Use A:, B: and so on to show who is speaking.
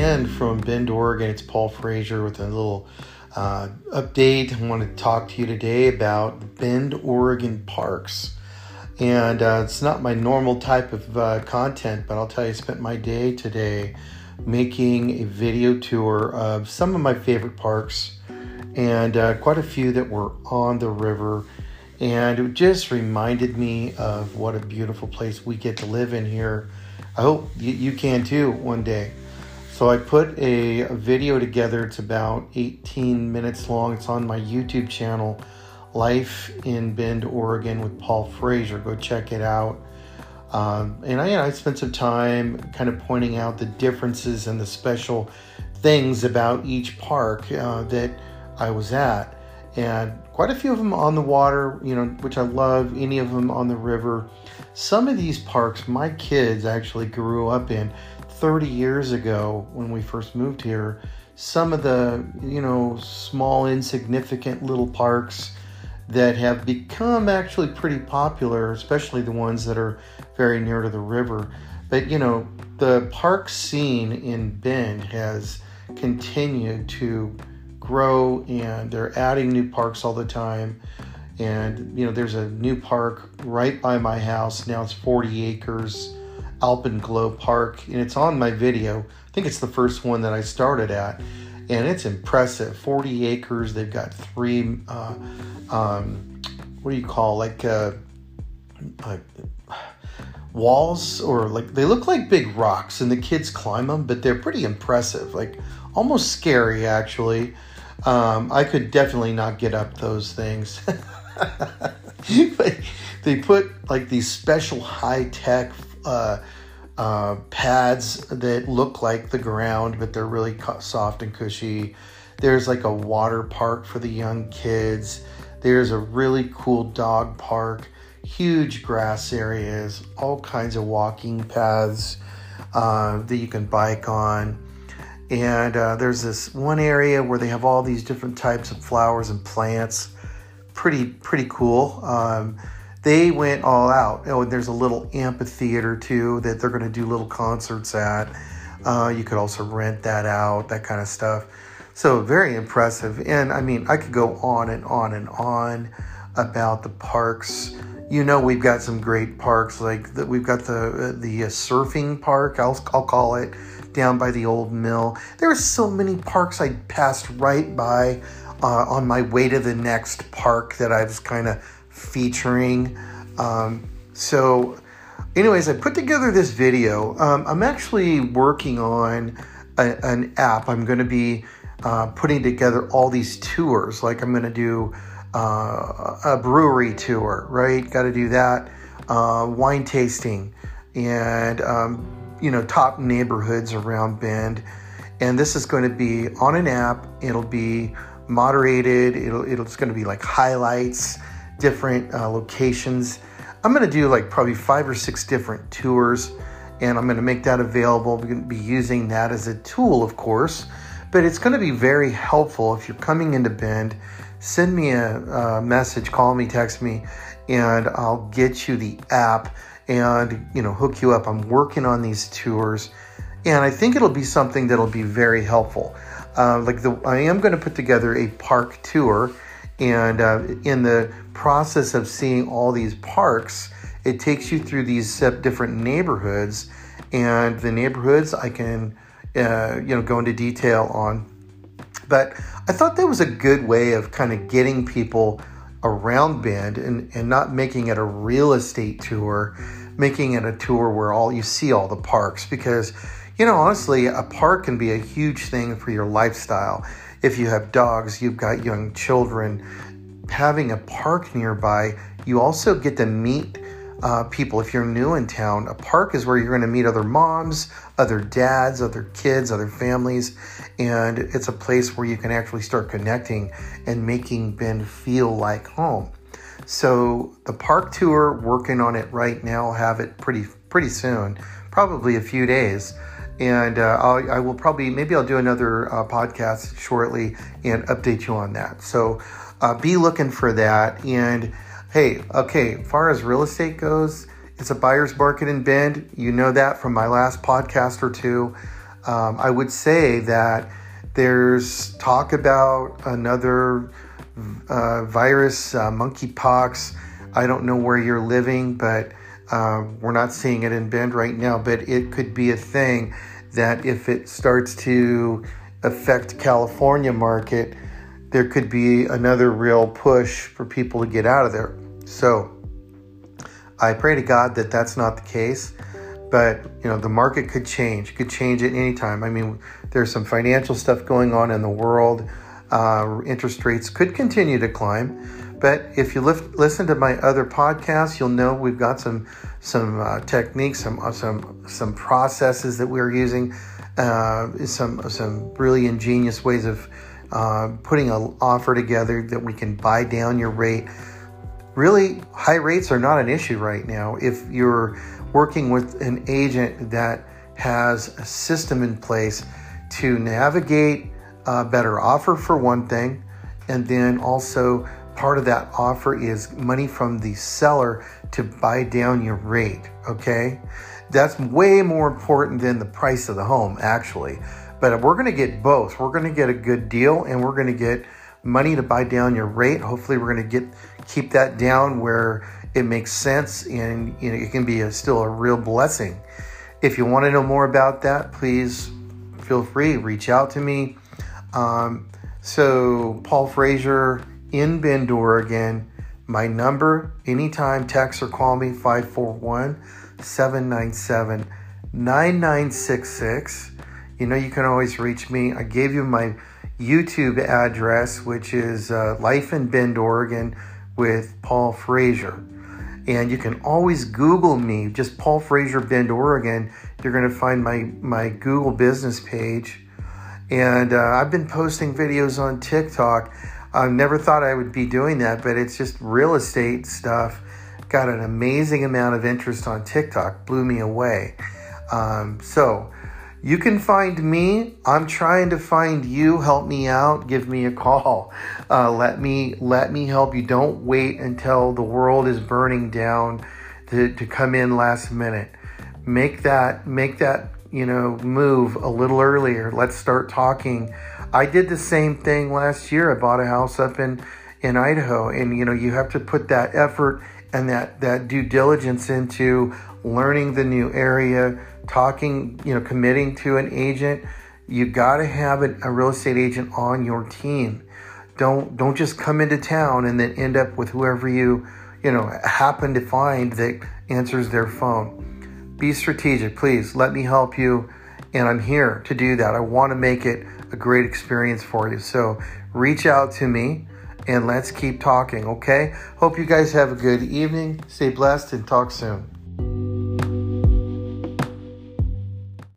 A: From Bend, Oregon, it's Paul Frazier with a little uh, update. I want to talk to you today about Bend, Oregon parks. And uh, it's not my normal type of uh, content, but I'll tell you, I spent my day today making a video tour of some of my favorite parks and uh, quite a few that were on the river. And it just reminded me of what a beautiful place we get to live in here. I hope you can too one day. So I put a, a, video together. It's about 18 minutes long. It's on my YouTube channel, Life in Bend, Oregon, with Paul Frazier. Go check it out. Um, and I, you know, I spent some time kind of pointing out the differences and the special things about each park uh, that I was at. And quite a few of them on the water, you know, which I love, any of them on the river. Some of these parks my kids actually grew up in. 30 years ago when we first moved here, some of the, you know, small, insignificant little parks that have become actually pretty popular, especially the ones that are very near to the river. But, you know, the park scene in Bend has continued to grow and they're adding new parks all the time. And, you know, there's a new park right by my house. Now it's 40 acres Alpenglow Park, and it's on my video. I think it's the first one that I started at, and it's impressive. 40 acres. They've got three, uh, um, what do you call like uh, walls, or like they look like big rocks, and the kids climb them, but they're pretty impressive. Like almost scary, actually. Um, I could definitely not get up those things. they put like these special high tech uh, uh, pads that look like the ground, but they're really soft and cushy. There's like a water park for the young kids. There's a really cool dog park, huge grass areas, all kinds of walking paths uh, that you can bike on. And uh, there's this one area where they have all these different types of flowers and plants. Pretty, pretty cool. Um, they went all out. Oh, and there's a little amphitheater too that they're going to do little concerts at. Uh, you could also rent that out, that kind of stuff. So very impressive. And I mean, I could go on and on and on about the parks. You know, we've got some great parks like that. We've got the the uh, surfing park. I'll I'll call it down by the old mill. There are so many parks I passed right by uh, on my way to the next park that I was kind of featuring. Um, so, anyways, I put together this video. Um, I'm actually working on a, an app. I'm going to be uh, putting together all these tours. Like, I'm going to do uh, a brewery tour, right? Got to do that. Uh, wine tasting and, um, you know, top neighborhoods around Bend. And this is going to be on an app. It'll be moderated. It'll, it'll it's going to be like highlights different uh, locations. I'm going to do like probably five or six different tours and I'm going to make that available. We're going to be using that as a tool, of course, but it's going to be very helpful if you're coming into Bend. Send me a, a message, call me, text me, and I'll get you the app and you know hook you up. I'm working on these tours, and I think it'll be something that'll be very helpful. Uh, like the, I am going to put together a park tour and uh, in the process of seeing all these parks, it takes you through these different neighborhoods, and the neighborhoods I can, uh, you know, go into detail on. But I thought that was a good way of kind of getting people around Bend and, and not making it a real estate tour, making it a tour where all you see all the parks because you know honestly a park can be a huge thing for your lifestyle if you have dogs, you've got young children, having a park nearby, you also get to meet uh, people. If you're new in town, a park is where you're going to meet other moms, other dads, other kids, other families, and it's a place where you can actually start connecting and making Bend feel like home. So the park tour, working on it right now, have it pretty pretty soon, probably a few days and uh, I'll, I will probably maybe I'll do another uh, podcast shortly and update you on that. So uh, be looking for that. And hey, okay, far as real estate goes, it's a buyer's market in Bend. You know that from my last podcast or two. Um, I would say that there's talk about another uh, virus, uh, monkeypox. I don't know where you're living, but uh, we're not seeing it in Bend right now. But it could be a thing that if it starts to affect California market, there could be another real push for people to get out of there. So I pray to God that that's not the case. But you know the market could change, could change at any time. I mean, there's some financial stuff going on in the world. Uh, interest rates could continue to climb, but if you lift, listen to my other podcasts, you'll know we've got some some uh, techniques, some uh, some some processes that we're using, uh, some some really ingenious ways of uh, putting an offer together that we can buy down your rate. Really, high rates are not an issue right now. If you're working with an agent that has a system in place to navigate a better offer for one thing, and then also part of that offer is money from the seller to buy down your rate. Okay, that's way more important than the price of the home, actually. But we're going to get both. We're going to get a good deal, and we're going to get money to buy down your rate. Hopefully, we're going to get keep that down where it makes sense and you know it can be a, still a real blessing. If you want to know more about that, please feel free reach out to me. Um, so Paul Frazier in Bend, Oregon. My number, anytime, text or call me 541 797 9966. You know, you can always reach me. I gave you my YouTube address, which is uh, Life in Bend, Oregon, with Paul Frazier. And you can always Google me, just Paul Frazier Bend, Oregon. You're going to find my, my Google business page. And uh, I've been posting videos on TikTok. I never thought I would be doing that, but it's just real estate stuff. Got an amazing amount of interest on TikTok, blew me away. Um, so, you can find me. I'm trying to find you. Help me out. Give me a call. Uh, let me let me help you. Don't wait until the world is burning down to, to come in last minute. Make that make that you know move a little earlier. Let's start talking. I did the same thing last year. I bought a house up in in Idaho, and you know you have to put that effort and that that due diligence into learning the new area talking, you know, committing to an agent, you got to have a, a real estate agent on your team. Don't don't just come into town and then end up with whoever you, you know, happen to find that answers their phone. Be strategic, please. Let me help you, and I'm here to do that. I want to make it a great experience for you. So reach out to me and let's keep talking, okay? Hope you guys have a good evening. Stay blessed and talk soon.